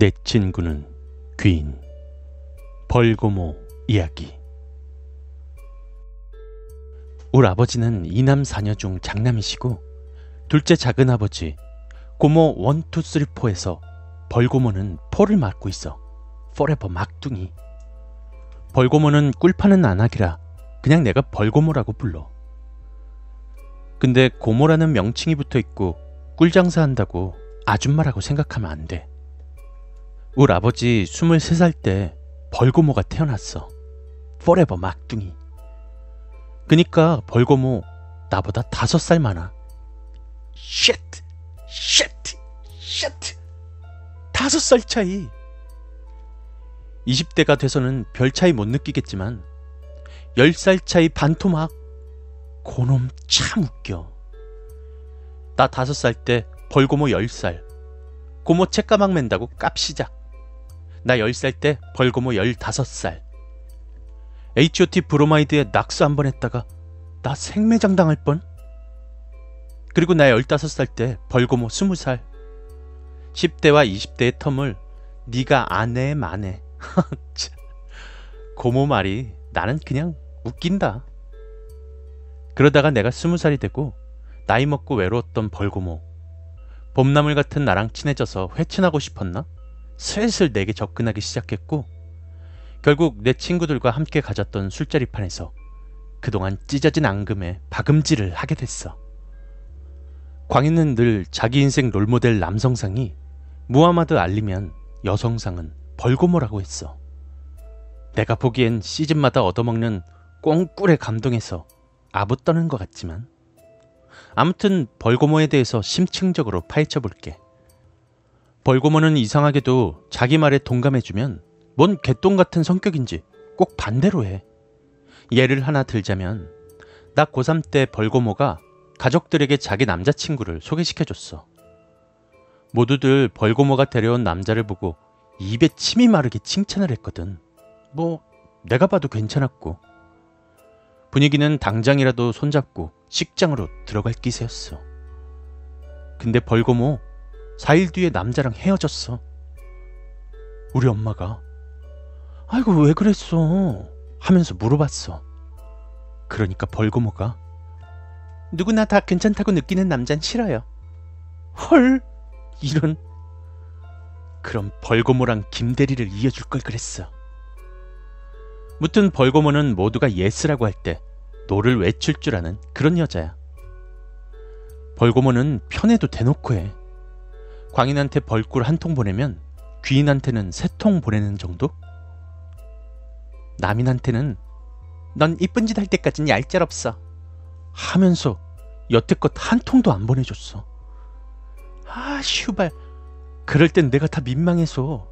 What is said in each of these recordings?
내 친구는 귀인. 벌고모 이야기. 우리 아버지는 이남 사녀 중 장남이시고 둘째 작은 아버지 고모 one two three four에서 벌고모는 four를 맡고 있어 forever 막둥이. 벌고모는 꿀 파는 아낙이라 그냥 내가 벌고모라고 불러. 근데 고모라는 명칭이 붙어 있고 꿀 장사 한다고 아줌마라고 생각하면 안 돼. 우리 아버지 23살 때 벌고모가 태어났어. Forever 막둥이. 그니까 벌고모 나보다 다섯 살 많아. 쉣! 쉣! 쉣! 다섯 살 차이. 20대가 돼서는 별 차이 못 느끼겠지만 10살 차이 반토막. 고놈 참 웃겨. 나 다섯 살 때 벌고모 열 살. 고모 책가방 맨다고 깝시작. 나열살때 벌고모 열다섯 살. H.O.T 브로마이드에 낙수 한번 했다가 나 생매장 당할 뻔. 그리고 나 열다섯 살때 벌고모 스무 살. 10대와 20대의 텀을 네가 아내 만해. 고모 말이 나는 그냥 웃긴다. 그러다가 내가 스무 살이 되고 나이 먹고 외로웠던 벌고모. 봄나물 같은 나랑 친해져서 회친하고 싶었나? 슬슬 내게 접근하기 시작했고 결국 내 친구들과 함께 가졌던 술자리판에서 그동안 찢어진 앙금에 박음질을 하게 됐어. 광희는 늘 자기 인생 롤모델 남성상이 무하마드 알리면 여성상은 벌고모라고 했어. 내가 보기엔 시즌마다 얻어먹는 꽁꿀에 감동해서 아부 떠는 것 같지만 아무튼 벌고모에 대해서 심층적으로 파헤쳐 볼게. 벌고모는 이상하게도 자기 말에 동감해주면 뭔 개똥 같은 성격인지 꼭 반대로 해. 예를 하나 들자면 나 고3 때 벌고모가 가족들에게 자기 남자친구를 소개시켜줬어. 모두들 벌고모가 데려온 남자를 보고 입에 침이 마르게 칭찬을 했거든. 뭐 내가 봐도 괜찮았고 분위기는 당장이라도 손잡고 식장으로 들어갈 기세였어. 근데 벌고모 4일 뒤에 남자랑 헤어졌어. 우리 엄마가 아이고 왜 그랬어 하면서 물어봤어. 그러니까 벌고모가 누구나 다 괜찮다고 느끼는 남잔 싫어요. 헐 이런 그럼 벌고모랑 김대리를 이어줄 걸 그랬어. 무튼 벌고모는 모두가 yes라고 할 때 no를 외칠 줄 아는 그런 여자야. 벌고모는 편해도 대놓고 해. 광인한테 벌꿀 한 통 보내면 귀인한테는 세 통 보내는 정도? 남인한테는 넌 이쁜 짓 할 때까진 얄짤 없어. 하면서 여태껏 한 통도 안 보내줬어. 아, 슈발. 그럴 땐 내가 다 민망해서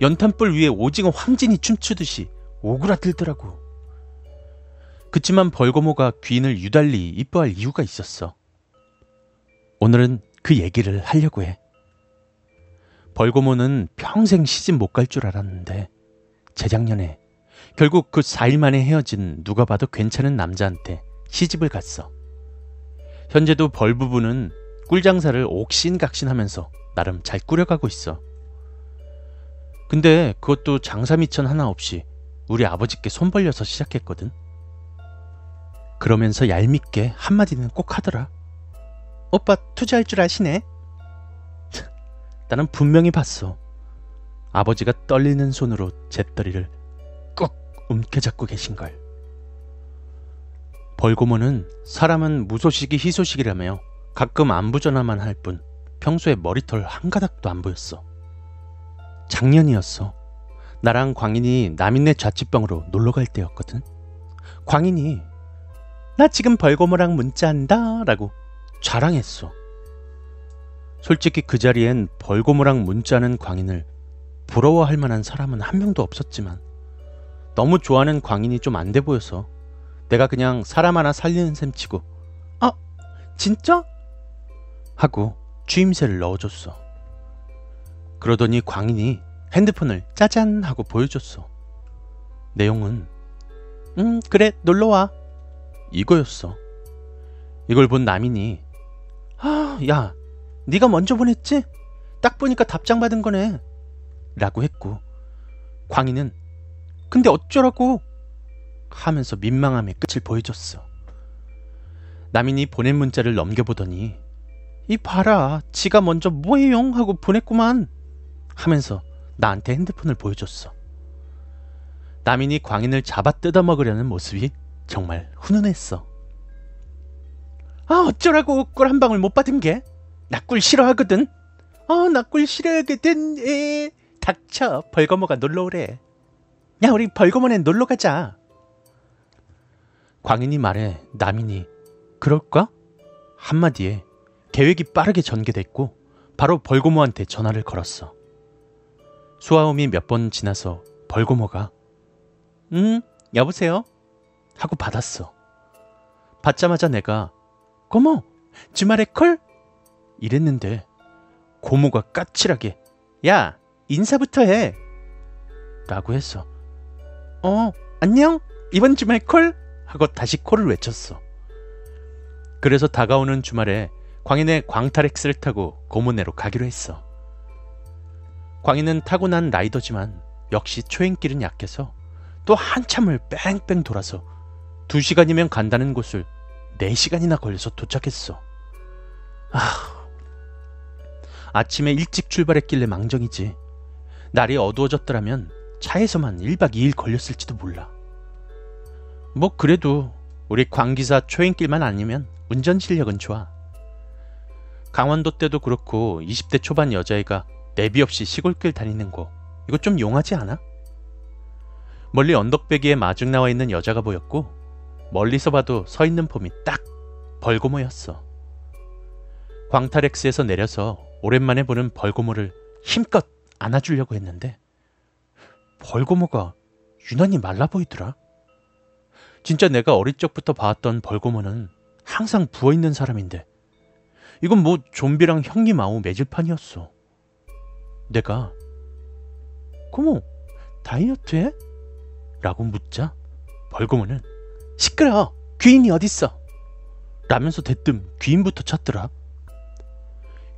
연탄불 위에 오징어 황진이 춤추듯이 오그라들더라고. 그치만 벌고모가 귀인을 유달리 이뻐할 이유가 있었어. 오늘은 그 얘기를 하려고 해. 벌고모는 평생 시집 못 갈 줄 알았는데 재작년에 결국 그 4일 만에 헤어진 누가 봐도 괜찮은 남자한테 시집을 갔어. 현재도 벌 부부는 꿀장사를 옥신각신하면서 나름 잘 꾸려가고 있어. 근데 그것도 장사 미천 하나 없이 우리 아버지께 손 벌려서 시작했거든. 그러면서 얄밉게 한마디는 꼭 하더라. 오빠 투자할 줄 아시네? 나는 분명히 봤어. 아버지가 떨리는 손으로 잿더리를 꾹 움켜잡고 계신 걸. 벌고모는 사람은 무소식이 희소식이라며 가끔 안부 전화만 할 뿐 평소에 머리털 한 가닥도 안 보였어. 작년이었어. 나랑 광인이 남인네 자취방으로 놀러 갈 때였거든. 광인이 나 지금 벌고모랑 문자한다 라고 자랑했어. 솔직히 그 자리엔 벌고모랑 문자는 광인을 부러워할 만한 사람은 한 명도 없었지만 너무 좋아하는 광인이 좀 안 돼 보여서 내가 그냥 사람 하나 살리는 셈 치고 아 진짜? 하고 주임새를 넣어줬어. 그러더니 광인이 핸드폰을 짜잔 하고 보여줬어. 내용은 음 그래 놀러와 이거였어. 이걸 본 남인이 아야 네가 먼저 보냈지? 딱 보니까 답장 받은 거네. 라고 했고 광희는 근데 어쩌라고 하면서 민망함의 끝을 보여줬어. 남인이 보낸 문자를 넘겨보더니 이 봐라 지가 먼저 뭐해요 하고 보냈구만 하면서 나한테 핸드폰을 보여줬어. 남인이 광인을 잡아 뜯어먹으려는 모습이 정말 훈훈했어. 아 어쩌라고 꿀 한 방울 못 받은 게? 나꿀 싫어하거든. 어나 꿀 싫어하거든. 에 닥쳐 벌거머가 놀러 오래. 야 우리 벌거머네 놀러 가자. 광인이 말해 남인이 그럴까? 한마디에 계획이 빠르게 전개됐고 바로 벌고모한테 전화를 걸었어. 수아음이 몇 번 지나서 벌고모가 응 여보세요 하고 받았어. 받자마자 내가 고모 주말에 콜? 이랬는데 고모가 까칠하게 야 인사부터 해 라고 했어. 어 안녕 이번 주말 콜? 하고 다시 콜을 외쳤어. 그래서 다가오는 주말에 광인의 광탈엑스를 타고 고모네로 가기로 했어. 광인은 타고난 라이더지만 역시 초행길은 약해서 또 한참을 뺑뺑 돌아서 2시간이면 간다는 곳을 4시간이나 걸려서 도착했어. 아, 아침에 일찍 출발했길래 망정이지. 날이 어두워졌더라면 차에서만 1박 2일 걸렸을지도 몰라. 뭐 그래도 우리 광기사 초행길만 아니면 운전 실력은 좋아. 강원도 때도 그렇고 20대 초반 여자애가 내비 없이 시골길 다니는 거 이거 좀 용하지 않아? 멀리 언덕배기에 마중 나와 있는 여자가 보였고 멀리서 봐도 서 있는 폼이 딱 벌고 모였어. 광탈엑스에서 내려서 오랜만에 보는 벌고모를 힘껏 안아주려고 했는데 벌고모가 유난히 말라 보이더라. 진짜 내가 어릴 적부터 봐왔던 벌고모는 항상 부어있는 사람인데 이건 뭐 좀비랑 형님 아우 매질판이었어. 내가 고모 다이어트해? 라고 묻자 벌고모는 시끄러 귀인이 어딨어? 라면서 대뜸 귀인부터 찾더라.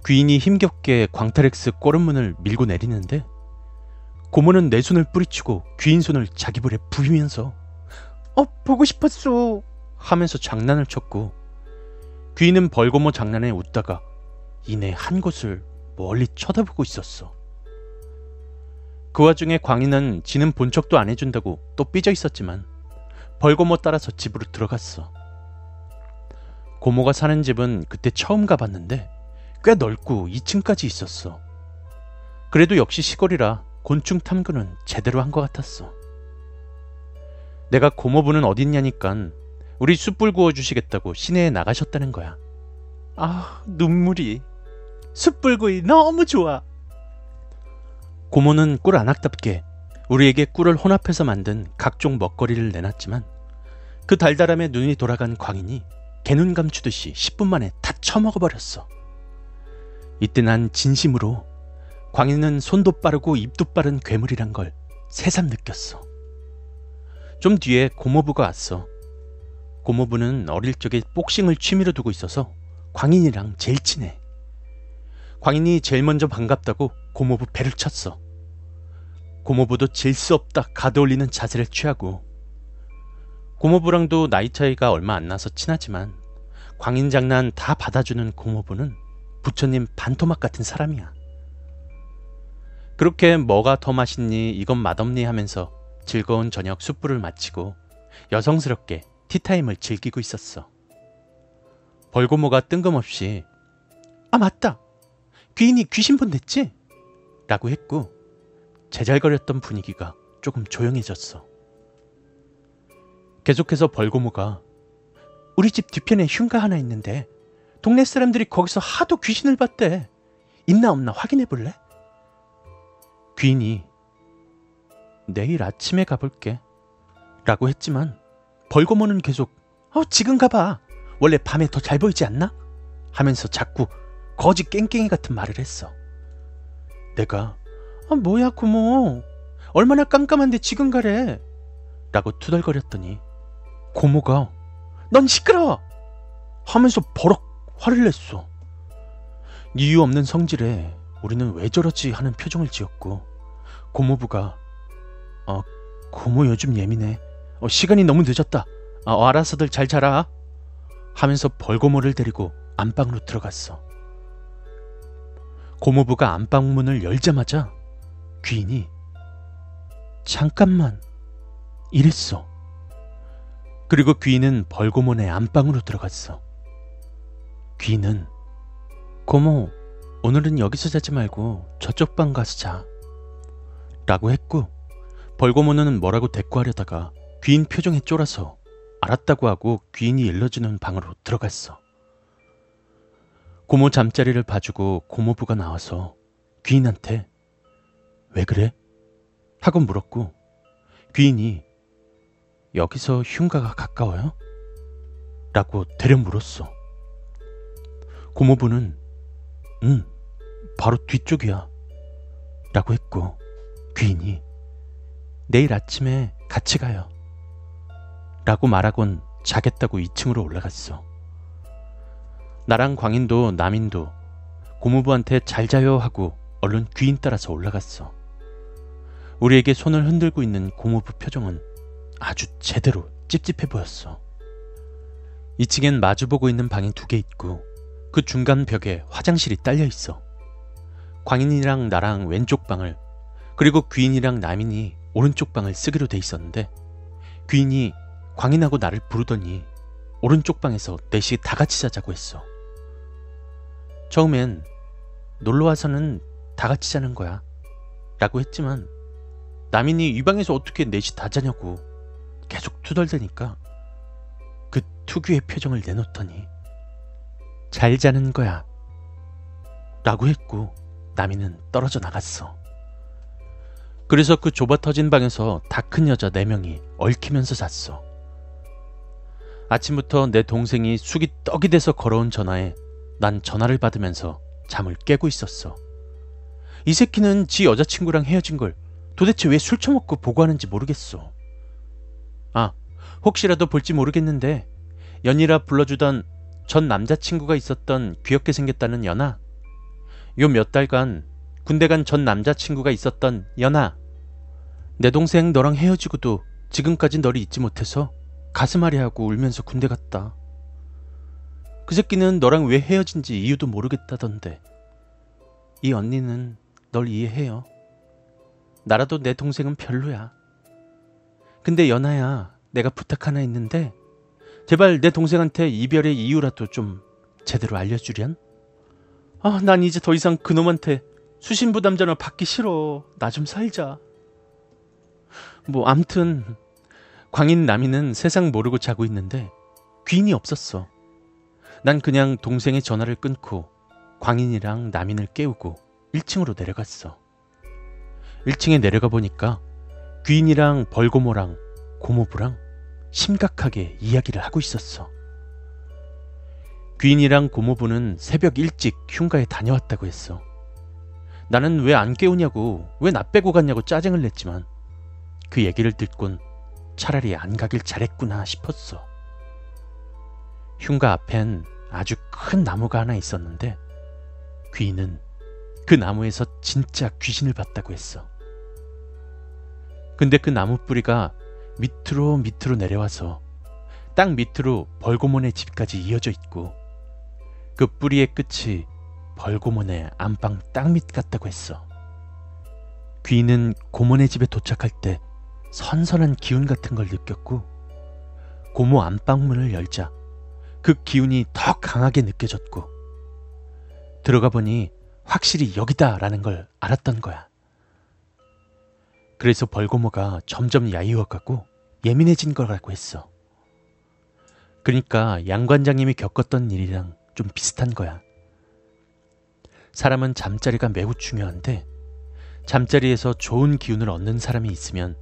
귀인이 힘겹게 광탈엑스 꼬른문을 밀고 내리는데 고모는 내 손을 뿌리치고 귀인 손을 자기 볼에 부비면서 어 보고 싶었어 하면서 장난을 쳤고 귀인은 벌고모 장난에 웃다가 이내 한 곳을 멀리 쳐다보고 있었어. 그 와중에 광희는 지는 본 척도 안 해준다고 또 삐져 있었지만 벌고모 따라서 집으로 들어갔어. 고모가 사는 집은 그때 처음 가봤는데 꽤 넓고 2층까지 있었어. 그래도 역시 시골이라 곤충 탐구는 제대로 한 것 같았어. 내가 고모부는 어딨냐니깐 우리 숯불 구워주시겠다고 시내에 나가셨다는 거야. 아, 눈물이. 숯불구이 너무 좋아. 고모는 꿀 안악답게 우리에게 꿀을 혼합해서 만든 각종 먹거리를 내놨지만 그 달달함에 눈이 돌아간 광인이 개눈 감추듯이 10분 만에 다 처먹어버렸어. 이때 난 진심으로 광인은 손도 빠르고 입도 빠른 괴물이란 걸 새삼 느꼈어. 좀 뒤에 고모부가 왔어. 고모부는 어릴 적에 복싱을 취미로 두고 있어서 광인이랑 제일 친해. 광인이 제일 먼저 반갑다고 고모부 배를 쳤어. 고모부도 질 수 없다 가둬올리는 자세를 취하고 고모부랑도 나이 차이가 얼마 안 나서 친하지만 광인 장난 다 받아주는 고모부는 부처님 반토막 같은 사람이야. 그렇게 뭐가 더 맛있니 이건 맛없니 하면서 즐거운 저녁 숯불을 마치고 여성스럽게 티타임을 즐기고 있었어. 벌고모가 뜬금없이 아 맞다 귀인이 귀신분 됐지? 라고 했고 제잘거렸던 분위기가 조금 조용해졌어. 계속해서 벌고모가 우리 집 뒤편에 흉가 하나 있는데 동네 사람들이 거기서 하도 귀신을 봤대. 있나 없나 확인해 볼래? 귀인이 내일 아침에 가볼게. 라고 했지만 벌거머는 계속 어 지금 가봐. 원래 밤에 더 잘 보이지 않나? 하면서 자꾸 거지 깽깽이 같은 말을 했어. 내가 아 뭐야 고모 얼마나 깜깜한데 지금 가래 라고 투덜거렸더니 고모가 넌 시끄러워 하면서 버럭 화를 냈어. 이유 없는 성질에 우리는 왜 저러지 하는 표정을 지었고 고모부가 어, 고모 요즘 예민해. 어, 시간이 너무 늦었다. 어, 알아서들 잘 자라. 하면서 벌고모를 데리고 안방으로 들어갔어. 고모부가 안방 문을 열자마자 귀인이 잠깐만 이랬어. 그리고 귀인은 벌고모네 안방으로 들어갔어. 귀인은 고모 오늘은 여기서 자지 말고 저쪽 방 가서 자. 라고 했고 벌고모는 뭐라고 대꾸하려다가 귀인 표정에 쫄아서 알았다고 하고 귀인이 일러주는 방으로 들어갔어. 고모 잠자리를 봐주고 고모부가 나와서 귀인한테 왜 그래? 하고 물었고 귀인이 여기서 흉가가 가까워요? 라고 대려 물었어. 고모부는 응, 바로 뒤쪽이야. 라고 했고 귀인이 내일 아침에 같이 가요. 라고 말하곤 자겠다고 2층으로 올라갔어. 나랑 광인도 남인도 고모부한테 잘 자요 하고 얼른 귀인 따라서 올라갔어. 우리에게 손을 흔들고 있는 고모부 표정은 아주 제대로 찝찝해 보였어. 2층엔 마주보고 있는 방이 두 개 있고 그 중간 벽에 화장실이 딸려 있어. 광인이랑 나랑 왼쪽 방을 그리고 귀인이랑 남인이 오른쪽 방을 쓰기로 돼 있었는데 귀인이 광인하고 나를 부르더니 오른쪽 방에서 넷이 다 같이 자자고 했어. 처음엔 놀러 와서는 다 같이 자는 거야. 라고 했지만 남인이 이 방에서 어떻게 넷이 다 자냐고 계속 투덜대니까 그 특유의 표정을 내놓더니 잘 자는 거야. 라고 했고 남인은 떨어져 나갔어. 그래서 그 좁아 터진 방에서 다 큰 여자 4명이 얽히면서 잤어. 아침부터 내 동생이 숙이 떡이 돼서 걸어온 전화에 난 전화를 받으면서 잠을 깨고 있었어. 이 새끼는 지 여자친구랑 헤어진 걸 도대체 왜 술 처먹고 보고하는지 모르겠어. 아, 혹시라도 볼지 모르겠는데 연이라 불러주던 전 남자친구가 있었던 귀엽게 생겼다는 연아. 요 몇 달간 군대 간 전 남자친구가 있었던 연아. 내 동생 너랑 헤어지고도 지금까지 너를 잊지 못해서 가슴앓이 하고 울면서 군대 갔다. 그 새끼는 너랑 왜 헤어진지 이유도 모르겠다던데. 이 언니는 널 이해해요. 나라도 내 동생은 별로야. 근데 연아야, 내가 부탁 하나 있는데 제발 내 동생한테 이별의 이유라도 좀 제대로 알려주련? 아, 난 이제 더 이상 그놈한테 수신부담 전화 받기 싫어. 나 좀 살자. 뭐 암튼 광인 남이는 세상 모르고 자고 있는데 귀인이 없었어. 난 그냥 동생의 전화를 끊고 광인이랑 남인을 깨우고 1층으로 내려갔어. 1층에 내려가 보니까 귀인이랑 벌고모랑 고모부랑 심각하게 이야기를 하고 있었어. 귀인이랑 고모부는 새벽 일찍 흉가에 다녀왔다고 했어. 나는 왜 안 깨우냐고, 왜 나 빼고 갔냐고 짜증을 냈지만 그 얘기를 듣곤 차라리 안 가길 잘했구나 싶었어. 흉가 앞엔 아주 큰 나무가 하나 있었는데 귀인은 그 나무에서 진짜 귀신을 봤다고 했어. 근데 그 나무 뿌리가 밑으로 밑으로 내려와서 땅 밑으로 벌고몬의 집까지 이어져 있고 그 뿌리의 끝이 벌고몬의 안방 땅 밑 같다고 했어. 귀인은 고몬의 집에 도착할 때 선선한 기운 같은 걸 느꼈고 고모 안방문을 열자 그 기운이 더 강하게 느껴졌고 들어가 보니 확실히 여기다라는 걸 알았던 거야. 그래서 벌고모가 점점 야유어가고 예민해진 거라고 했어. 그러니까 양 관장님이 겪었던 일이랑 좀 비슷한 거야. 사람은 잠자리가 매우 중요한데 잠자리에서 좋은 기운을 얻는 사람이 있으면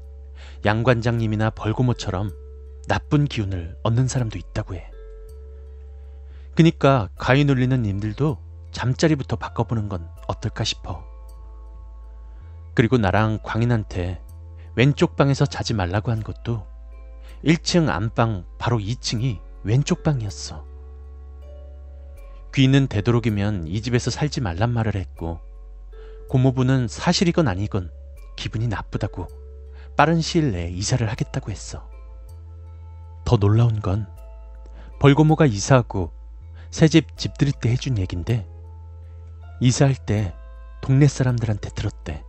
양 관장님이나 벌고모처럼 나쁜 기운을 얻는 사람도 있다고 해. 그니까 가위 눌리는 님들도 잠자리부터 바꿔보는 건 어떨까 싶어. 그리고 나랑 광인한테 왼쪽 방에서 자지 말라고 한 것도 1층 안방 바로 2층이 왼쪽 방이었어. 귀는 되도록이면 이 집에서 살지 말란 말을 했고 고모부는 사실이건 아니건 기분이 나쁘다고 빠른 시일 내에 이사를 하겠다고 했어. 더 놀라운 건 벌고모가 이사하고 새집 집들이 때 해준 얘긴데 이사할 때 동네 사람들한테 들었대.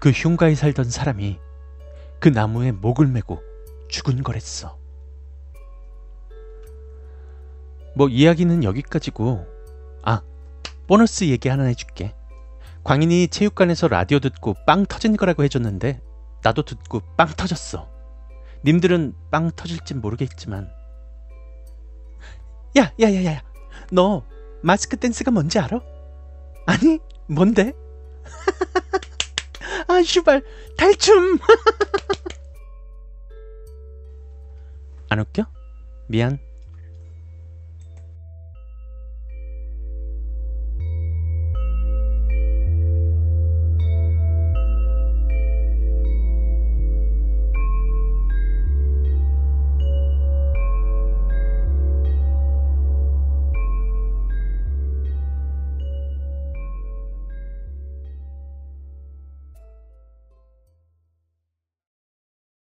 그 흉가에 살던 사람이 그 나무에 목을 메고 죽은 거랬어. 뭐 이야기는 여기까지고 아 보너스 얘기 하나 해줄게. 광인이 체육관에서 라디오 듣고 빵 터진 거라고 해줬는데 나도 듣고 빵 터졌어. 님들은 빵 터질진 모르겠지만 야, 야, 야, 야, 너 마스크 댄스가 뭔지 알아? 아니, 뭔데? 아, 슈발, 탈춤! 안 웃겨? 미안.